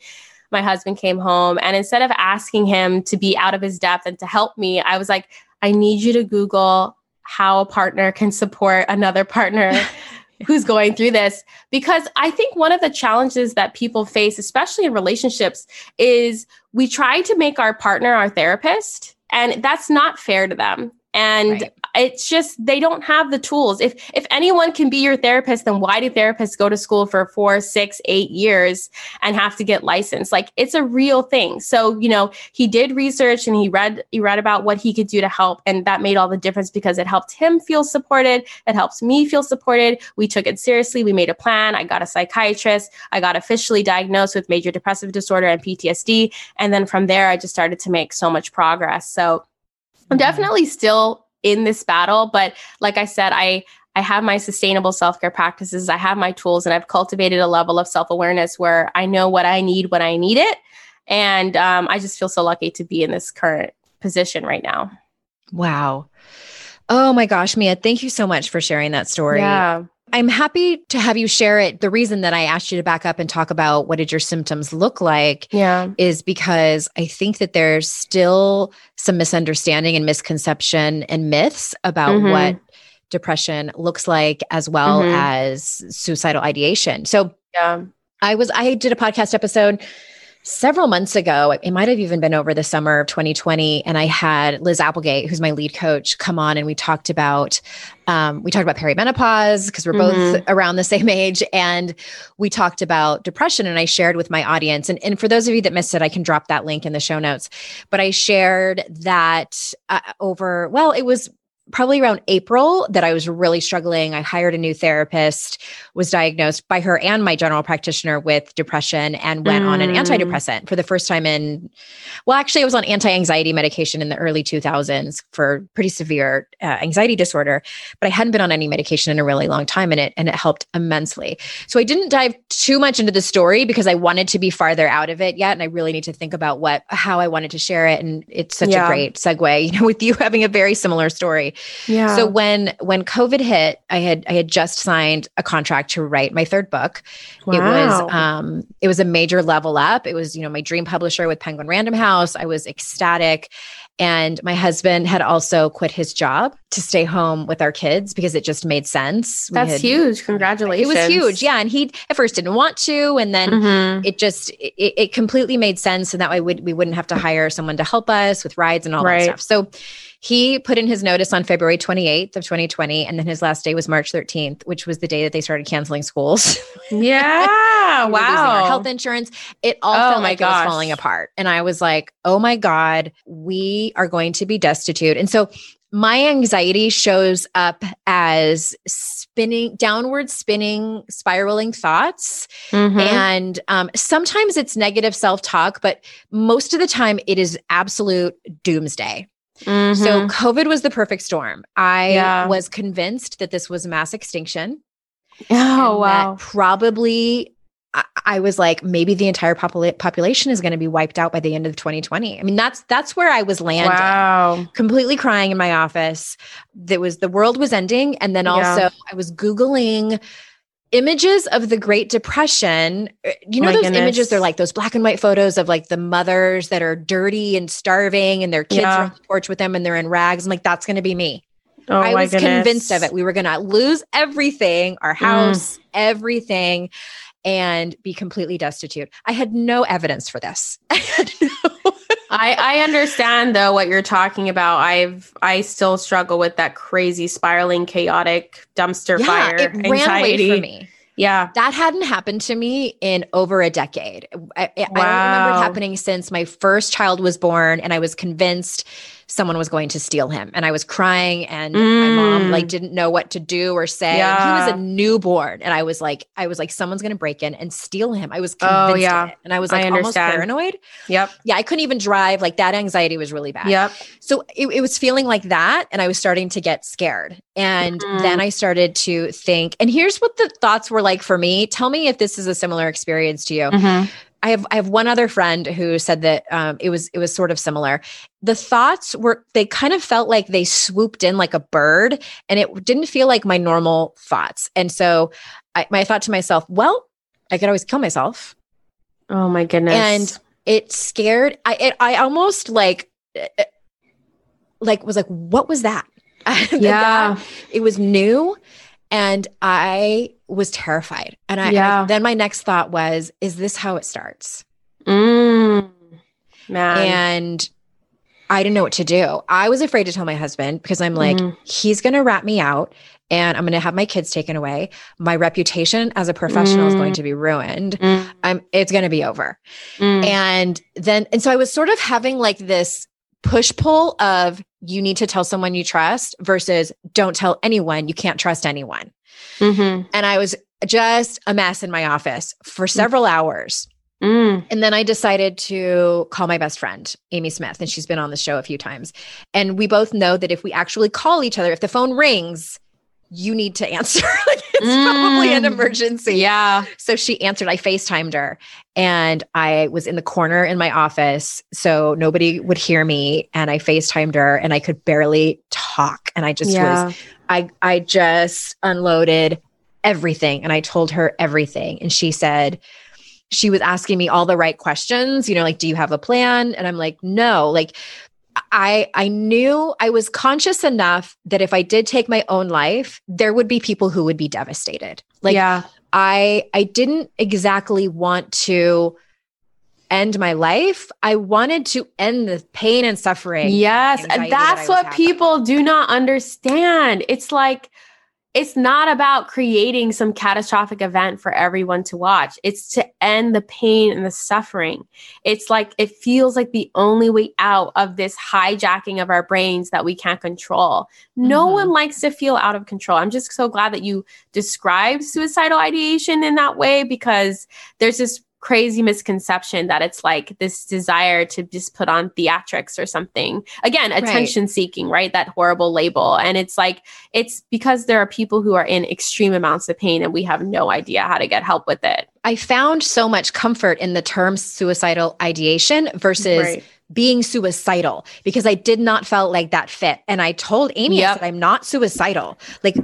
My husband came home, and instead of asking him to be out of his depth and to help me, I was like, I need you to Google how a partner can support another partner (laughs) who's going through this. Because I think one of the challenges that people face, especially in relationships, is we try to make our partner our therapist, and that's not fair to them. And Right. it's just they don't have the tools. If if anyone can be your therapist, then why do therapists go to school for four, six, eight years and have to get licensed? Like it's a real thing. So you know he did research and he read he read about what he could do to help, and that made all the difference because it helped him feel supported. It helps me feel supported. We took it seriously. We made a plan. I got a psychiatrist. I got officially diagnosed with major depressive disorder and PTSD, and then from there I just started to make so much progress. So I'm definitely still in this battle, but like I said, I I have my sustainable self-care practices. I have my tools and I've cultivated a level of self-awareness where I know what I need when I need it. And um, I just feel so lucky to be in this current position right now. Wow. Oh my gosh, Mia, thank you so much for sharing that story. Yeah. I'm happy to have you share it. The reason that I asked you to back up and talk about what did your symptoms look like Yeah. is because I think that there's still some misunderstanding and misconception and myths about Mhm. what depression looks like as well Mhm. as suicidal ideation. So Yeah. I was I did a podcast episode several months ago. It might have even been over the summer of 2020, and I had Liz Applegate, who's my lead coach, come on, and we talked about um, we talked about perimenopause because we're both Mhm. around the same age, and we talked about depression. And I shared with my audience, and and for those of you that missed it, I can drop that link in the show notes. But I shared that uh, over well, it was probably around April that I was really struggling. I hired a new therapist, was diagnosed by her and my general practitioner with depression and went on an Mm. antidepressant for the first time in well actually I was on anti-anxiety medication in the early 2000s for pretty severe uh, anxiety disorder, but I hadn't been on any medication in a really long time and it and it helped immensely. So I didn't dive too much into the story because I wanted to be farther out of it yet and I really need to think about what how I wanted to share it and it's such Yeah. a great segue, (laughs) you know, with you having a very similar story. Yeah. So when when COVID hit, I had I had just signed a contract to write my third book. Wow. It was um it was a major level up. It was, you know, my dream publisher with Penguin Random House. I was ecstatic. And my husband had also quit his job to stay home with our kids because it just made sense. We That's had- huge. Congratulations. It was huge. Yeah. And he at first didn't want to. And then Mhm. it just it, it completely made sense and that way we'd, we wouldn't have to hire someone to help us with rides and all Right. that stuff so he put in his notice on february 28th of 2020 and then his last day was march 13th which was the day that they started canceling schools (laughs) Yeah. We wow. health insurance it all Oh felt like it was falling apart and i was like oh my god we are going to be destitute and so my anxiety shows up as spinning downward spinning spiraling thoughts Mhm. and um, sometimes it's negative self talk, but most of the time it is absolute doomsday. So, Mhm. COVID was the perfect storm. I Yeah. was convinced that this was mass extinction. oh wow. Probably, I, I was like, maybe the entire popula- population is going to be wiped out by the end of 2020. I mean, that's that's where I was landing Wow. completely crying in my office. That was the world was ending. And then Yeah. also I was Googling images of the Great Depression. Uh, You know, My those goodness. images, they're like those black and white photos of like the mothers that are dirty and starving and their kids Yeah. are on the porch with them and they're in rags. I'm like, that's going to be me. Oh I was goodness. convinced of it. We were going to lose everything, our Mm. house, everything. And be completely destitute. I had no evidence for this. (laughs) I had I, I understand though what you're talking about. I've I still struggle with that crazy spiraling, chaotic dumpster fire it ran anxiety. away from me. Yeah. That hadn't happened to me in over a decade. I, I- I don't remember it happening since my first child was born, and I was convinced someone was going to steal him. And I was crying, and my mom Mm. like didn't know what to do or say. And he was a newborn, and I was like, I was like, someone's going to break in and steal him. I was Oh, yeah. of it, and I was like I almost paranoid. Yep. Yeah, I couldn't even drive. Like that anxiety was really bad. Yep. So it, it was feeling like that. And I was starting to get scared. And Mhm. then I started to think, and here's what the thoughts were like for me. Tell me if this is a similar experience to you. Mhm. I have I have one other friend who said that um, it was it was sort of similar. The thoughts were they kind of felt like they swooped in like a bird, and it didn't feel like my normal thoughts. And so I, I thought to myself, well, I could always kill myself. Oh my goodness! And it scared. I it, I almost like uh, like was like, what was that? (laughs) Yeah, that, it was new, and I was terrified. And I, Yeah. I- then my next thought was, is this how it starts? mm, man. And I didn't know what to do. I was afraid to tell my husband because I'm like, Mhm. he's going to rat me out and I'm going to have my kids taken away. My reputation as a professional is going Mm. to be ruined. Mm, I'm it's going to be over. mm. And then and so I was sort of having like this push pull of you need to tell someone you trust versus don't tell anyone, you can't trust anyone. Mhm. And I was just a mess in my office for several hours. Mm. And then I decided to call my best friend, Amy Smith, and she's been on the show a few times. And we both know that if we actually call each other, if the phone rings, you need to answer. (laughs) like it's probably an Mm. emergency. Yeah. So she answered. I FaceTimed her and I was in the corner in my office. So nobody would hear me. And I FaceTimed her and I could barely talk. And I just yeah. was, I, I just unloaded everything. And I told her everything. And she said, she was asking me all the right questions, you know, like, do you have a plan? And I'm like, no, like, I I knew I was conscious enough that if I did take my own life, there would be people who would be devastated. Like yeah. I I didn't exactly want to end my life. I wanted to end the pain and suffering. Yes, and that's was what having. people do not understand. It's like it's not about creating some catastrophic event for everyone to watch. It's to end the pain and the suffering. It's like it feels like the only way out of this hijacking of our brains that we can't control. No Mhm. one likes to feel out of control. I'm just so glad that you described suicidal ideation in that way because there's this crazy misconception that it's like this desire to just put on theatrics or something. Again, Right. attention seeking, right? That horrible label. And it's like, it's because there are people who are in extreme amounts of pain and we have no idea how to get help with it. I found so much comfort in the term suicidal ideation versus Right. Being suicidal because I did not felt like that fit. And I told Amy, I said, I'm not suicidal. Like,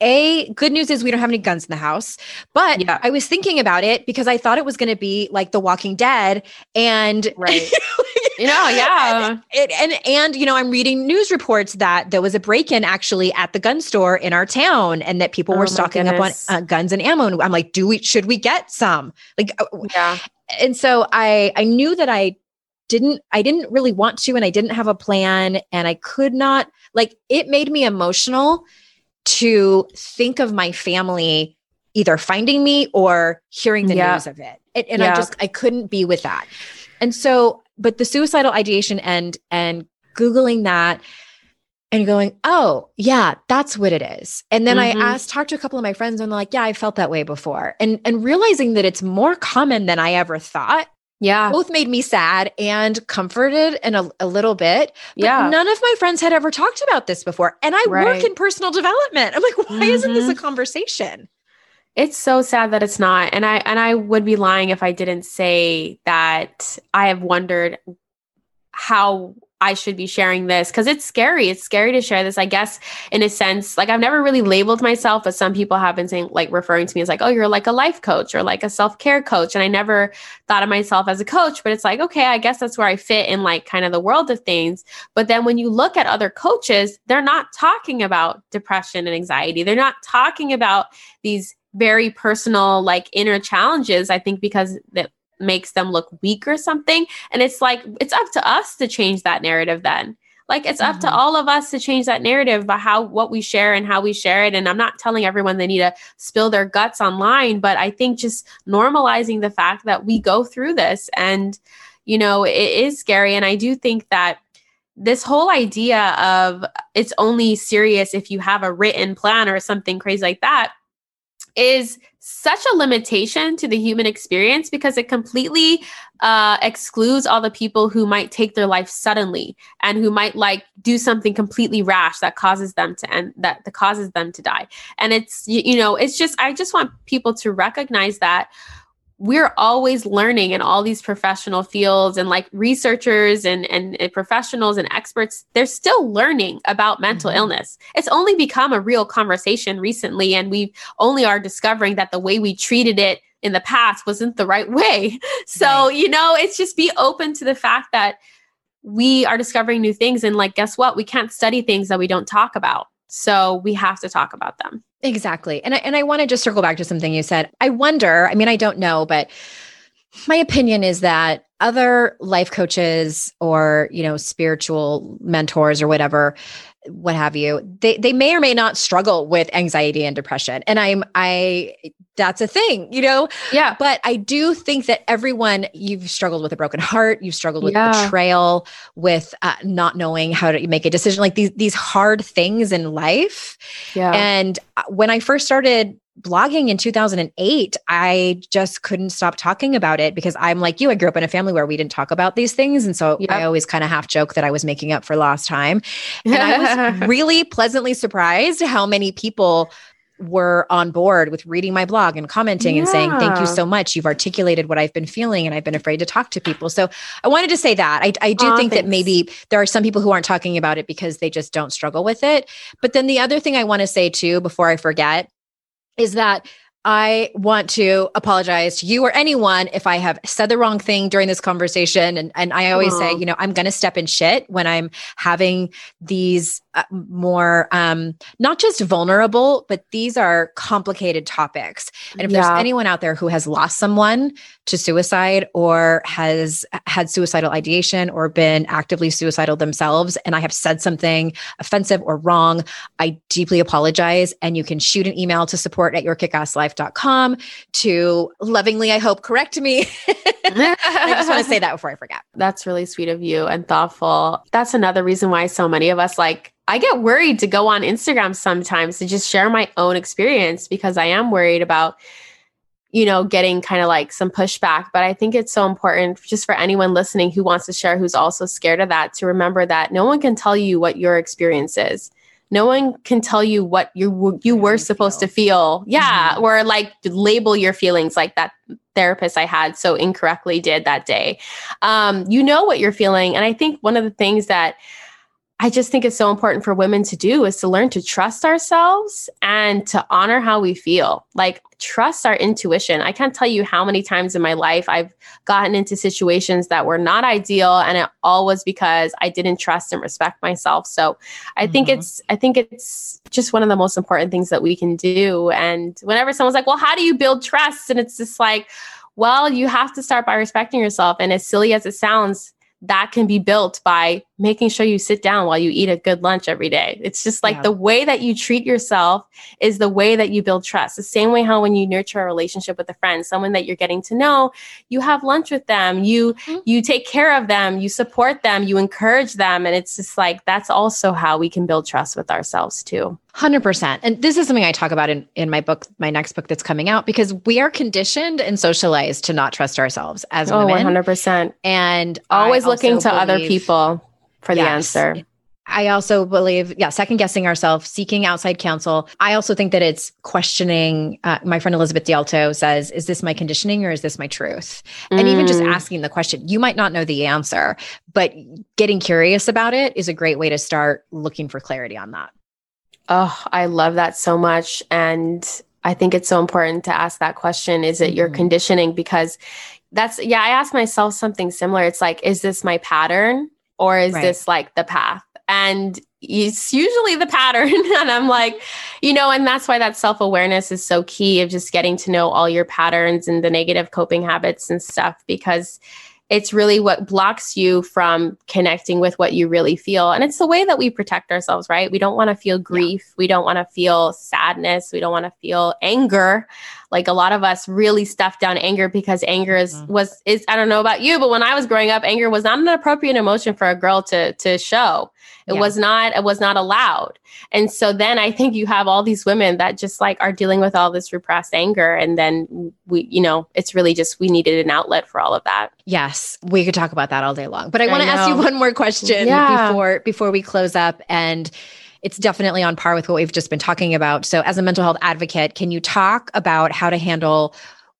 A, good news is we don't have any guns in the house. But Yeah. I was thinking about it because I thought it was going to be like The Walking Dead. And Right. (laughs) You know, yeah. it, and and you know i'm reading news reports that there was a break-in actually at the gun store in our town and that people Oh were my stocking up on uh, guns and ammo and i'm like do we should we get some like uh, Yeah. and so i i knew that i didn't i didn't really want to and i didn't have a plan and i could not like it made me emotional to think of my family either finding me or hearing the Yeah. news of it. And, and i just i couldn't be with that. And so but the suicidal ideation and and googling that and going oh yeah that's what it is. And then Mhm. i asked talked to a couple of my friends and they're like yeah i felt that way before. And and realizing that it's more common than i ever thought Yeah. both made me sad and comforted in a, a little bit but Yeah. none of my friends had ever talked about this before and i work in personal development i'm like why isn't this a Mhm. conversation It's so sad that it's not. And I and I would be lying if I didn't say that I have wondered how I should be sharing this because it's scary. It's scary to share this, I guess, in a sense. Like I've never really labeled myself, but some people have been saying, like referring to me as like, oh, you're like a life coach or like a self-care coach. And I never thought of myself as a coach, but it's like, okay, I guess that's where I fit in like kind of the world of things. But then when you look at other coaches, they're not talking about depression and anxiety. They're not talking about these very personal like inner challenges i think because that makes them look weak or something. And it's like it's up to us to change that narrative then. Like it's up to Mhm. all of us to change that narrative about how what we share and how we share it. And i'm not telling everyone they need to spill their guts online but i think just normalizing the fact that we go through this and you know it is scary. And i do think that this whole idea of it's only serious if you have a written plan or something crazy like that is such a limitation to the human experience because it completely uh, excludes all the people who might take their life suddenly and who might like do something completely rash that causes them to end that, that causes them to die. And it's you, you know it's just i just want people to recognize that we're always learning in all these professional fields and like researchers and, and, and professionals and experts they're still learning about mental mm-hmm. illness it's only become a real conversation recently and we only are discovering that the way we treated it in the past wasn't the right way (laughs) so right. you know it's just be open to the fact that we are discovering new things and like guess what we can't study things that we don't talk about so we have to talk about them Exactly. And I, and I want to just circle back to something you said. I wonder, I mean, I don't know, but my opinion is that other life coaches or, you know, spiritual mentors or whatever, what have you, they they may or may not struggle with anxiety and depression. And I'm I that's a thing, you know? Yeah. But I do think that everyone, you've struggled with a broken heart, you've struggled with yeah. betrayal, with uh, not knowing how to make a decision, like these, these hard things in life. Yeah. And uh, when I first started blogging in 2008, I just couldn't stop talking about it because I'm like you. I grew up in a family where we didn't talk about these things. And so yep. I always kind of half joke that I was making up for lost time. And I was (laughs) really pleasantly surprised how many people were on board with reading my blog and commenting yeah. and saying, Thank you so much. You've articulated what I've been feeling, and I've been afraid to talk to people. So I wanted to say that. I, I do think thanks. that maybe there are some people who aren't talking about it because they just don't struggle with it. But then the other thing I want to say too, before I forget, is that I want to apologize to you or anyone if I have said the wrong thing during this conversation. And, and I always say, you know, I'm going to step in shit when I'm having these more, um, not just vulnerable, but these are complicated topics. And if yeah. there's anyone out there who has lost someone to suicide or has had suicidal ideation or been actively suicidal themselves, and I have said something offensive or wrong, I deeply apologize. And you can shoot an email to support at yourkickasslife.com to lovingly, I hope, correct me. (laughs) I just want to say that before I forget. That's really sweet of you and thoughtful. That's another reason why so many of us like I get worried to go on Instagram sometimes to just share my own experience because I am worried about you know, getting kind of like some pushback. But I think it's so important just for anyone listening who wants to share, who's also scared of that, to remember that no one can tell you what your experience is. No one can tell you what you you were supposed feel. to feel. Yeah, mm-hmm. or like label your feelings like that therapist I had so incorrectly did that day. Um, you know what you're feeling, and I think one of the things that I just think it's so important for women to do is to learn to trust ourselves and to honor how we feel. Like, trust our intuition. I can't tell you how many times in my life I've gotten into situations that were not ideal and it all was because I didn't trust and respect myself. So, I mm-hmm. think it's I think it's just one of the most important things that we can do and whenever someone's like, "Well, how do you build trust?" and it's just like, well, you have to start by respecting yourself and as silly as it sounds, that can be built by making sure you sit down while you eat a good lunch every day. It's just like yeah. the way that you treat yourself is the way that you build trust. The same way how when you nurture a relationship with a friend, someone that you're getting to know, you have lunch with them, you mm-hmm. you take care of them, you support them, you encourage them and it's just like that's also how we can build trust with ourselves too. 100%. And this is something I talk about in, in my book, my next book that's coming out, because we are conditioned and socialized to not trust ourselves as oh, women. 100%. And always looking to other people for yes, the answer. I also believe, yeah, second guessing ourselves, seeking outside counsel. I also think that it's questioning. Uh, my friend Elizabeth DiAlto says, Is this my conditioning or is this my truth? Mm. And even just mm. asking the question, you might not know the answer, but getting curious about it is a great way to start looking for clarity on that. Oh, I love that so much. And I think it's so important to ask that question Is it mm-hmm. your conditioning? Because that's, yeah, I ask myself something similar. It's like, Is this my pattern or is right. this like the path? And it's usually the pattern. (laughs) and I'm like, you know, and that's why that self awareness is so key of just getting to know all your patterns and the negative coping habits and stuff because it's really what blocks you from connecting with what you really feel. And it's the way that we protect ourselves, right? We don't want to feel grief. Yeah. We don't want to feel sadness. We don't want to feel anger. Like a lot of us really stuff down anger because anger is mm-hmm. was is I don't know about you, but when I was growing up, anger was not an appropriate emotion for a girl to to show. It yeah. was not it was not allowed. And so then I think you have all these women that just like are dealing with all this repressed anger and then we you know, it's really just we needed an outlet for all of that. Yes, we could talk about that all day long. But I want to ask you one more question yeah. before before we close up and it's definitely on par with what we've just been talking about. So as a mental health advocate, can you talk about how to handle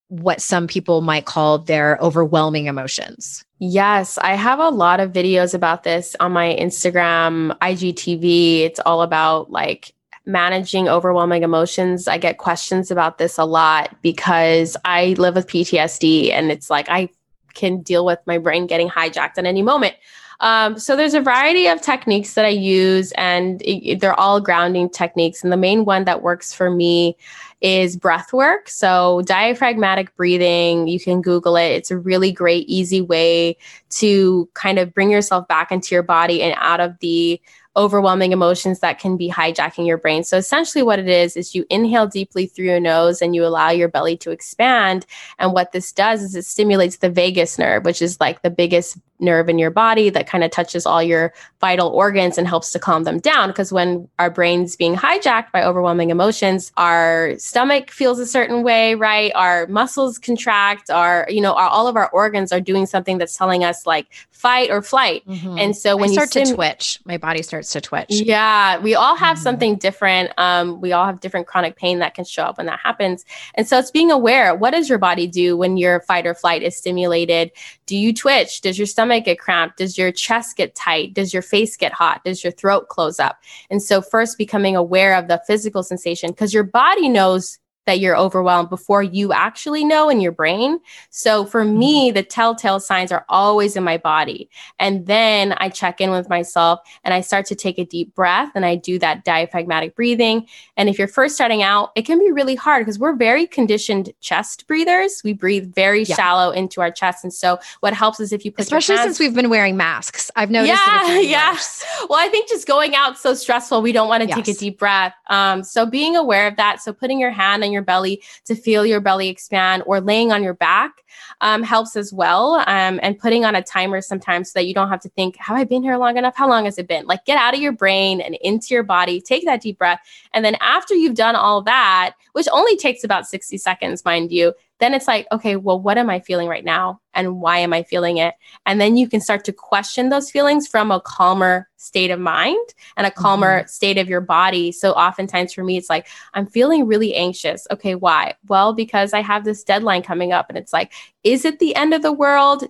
what some people might call their overwhelming emotions? Yes, I have a lot of videos about this on my Instagram, IGTV. It's all about like managing overwhelming emotions. I get questions about this a lot because I live with PTSD and it's like I can deal with my brain getting hijacked at any moment. Um, so there's a variety of techniques that I use, and it, they're all grounding techniques. And the main one that works for me is breath work. So diaphragmatic breathing, you can Google it. It's a really great, easy way to kind of bring yourself back into your body and out of the overwhelming emotions that can be hijacking your brain. So essentially what it is is you inhale deeply through your nose and you allow your belly to expand and what this does is it stimulates the vagus nerve, which is like the biggest nerve in your body that kind of touches all your vital organs and helps to calm them down because when our brain's being hijacked by overwhelming emotions, our stomach feels a certain way, right? Our muscles contract, our you know, our, all of our organs are doing something that's telling us like fight or flight. Mm-hmm. And so when I start you sim- to twitch, my body starts to twitch. Yeah, we all have mm-hmm. something different. Um, we all have different chronic pain that can show up when that happens. And so it's being aware. What does your body do when your fight or flight is stimulated? Do you twitch? Does your stomach get cramped? Does your chest get tight? Does your face get hot? Does your throat close up? And so first becoming aware of the physical sensation because your body knows that you're overwhelmed before you actually know in your brain. So for me, mm-hmm. the telltale signs are always in my body. And then I check in with myself and I start to take a deep breath and I do that diaphragmatic breathing. And if you're first starting out, it can be really hard because we're very conditioned chest breathers. We breathe very yeah. shallow into our chest. And so what helps is if you put especially hands- since we've been wearing masks. I've noticed. (laughs) Yeah, yeah. Well, I think just going out so stressful, we don't want to yes. take a deep breath. Um, so being aware of that. So putting your hand on your belly to feel your belly expand or laying on your back um, helps as well. Um, and putting on a timer sometimes so that you don't have to think, have I been here long enough? How long has it been? Like get out of your brain and into your body, take that deep breath. And then after you've done all that, which only takes about 60 seconds, mind you, then it's like, okay, well, what am I feeling right now? And why am I feeling it? And then you can start to question those feelings from a calmer state of mind and a calmer mm-hmm. state of your body. So oftentimes for me, it's like, I'm feeling really anxious. Okay, why? Well, because I have this deadline coming up and it's like, is it the end of the world?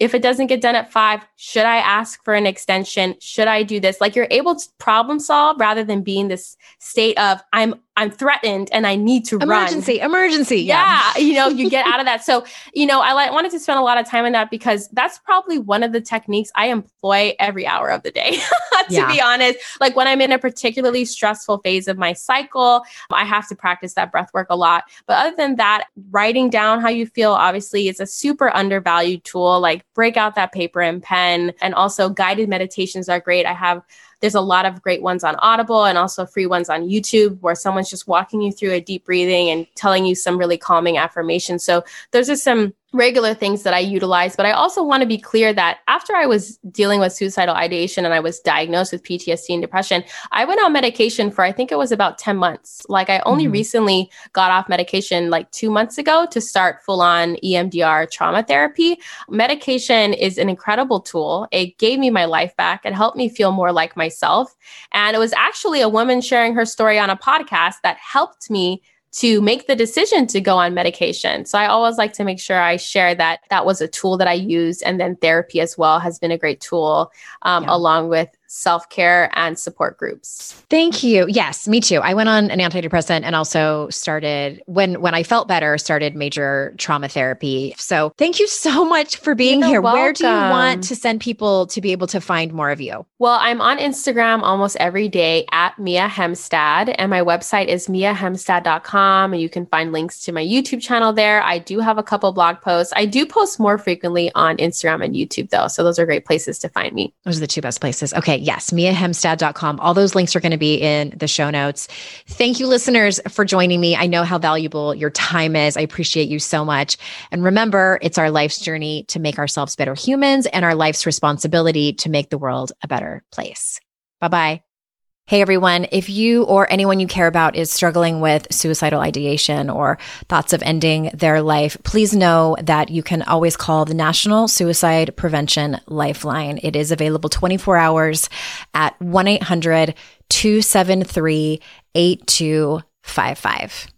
If it doesn't get done at five, should I ask for an extension? Should I do this? Like you're able to problem solve rather than being this state of I'm I'm threatened and I need to emergency, run. Emergency, emergency. Yeah, you know, you get (laughs) out of that. So, you know, I like wanted to spend a lot of time on that because that's probably one of the techniques I employ every hour of the day. (laughs) to yeah. be honest, like when I'm in a particularly stressful phase of my cycle, I have to practice that breath work a lot. But other than that, writing down how you feel obviously is a super undervalued tool. Like break out that paper and pen and also guided meditations are great. I have there's a lot of great ones on Audible and also free ones on YouTube where someone's just walking you through a deep breathing and telling you some really calming affirmations. So those are some regular things that I utilize. But I also want to be clear that after I was dealing with suicidal ideation and I was diagnosed with PTSD and depression, I went on medication for I think it was about 10 months. Like I only mm-hmm. recently got off medication like two months ago to start full on EMDR trauma therapy. Medication is an incredible tool. It gave me my life back. It helped me feel more like myself. And it was actually a woman sharing her story on a podcast that helped me to make the decision to go on medication. So I always like to make sure I share that that was a tool that I used. And then therapy as well has been a great tool, um, yeah. along with self care and support groups. Thank you. Yes, me too. I went on an antidepressant and also started when when I felt better, started major trauma therapy. So thank you so much for being You're here. Welcome. Where do you want to send people to be able to find more of you? Well, I'm on Instagram almost every day at Mia Hemstad, and my website is miahemstad.com. And you can find links to my YouTube channel there. I do have a couple blog posts. I do post more frequently on Instagram and YouTube though. So those are great places to find me. Those are the two best places. Okay yes, miahemstad.com. All those links are going to be in the show notes. Thank you, listeners, for joining me. I know how valuable your time is. I appreciate you so much. And remember, it's our life's journey to make ourselves better humans and our life's responsibility to make the world a better place. Bye bye. Hey everyone, if you or anyone you care about is struggling with suicidal ideation or thoughts of ending their life, please know that you can always call the National Suicide Prevention Lifeline. It is available 24 hours at 1 800 273 8255.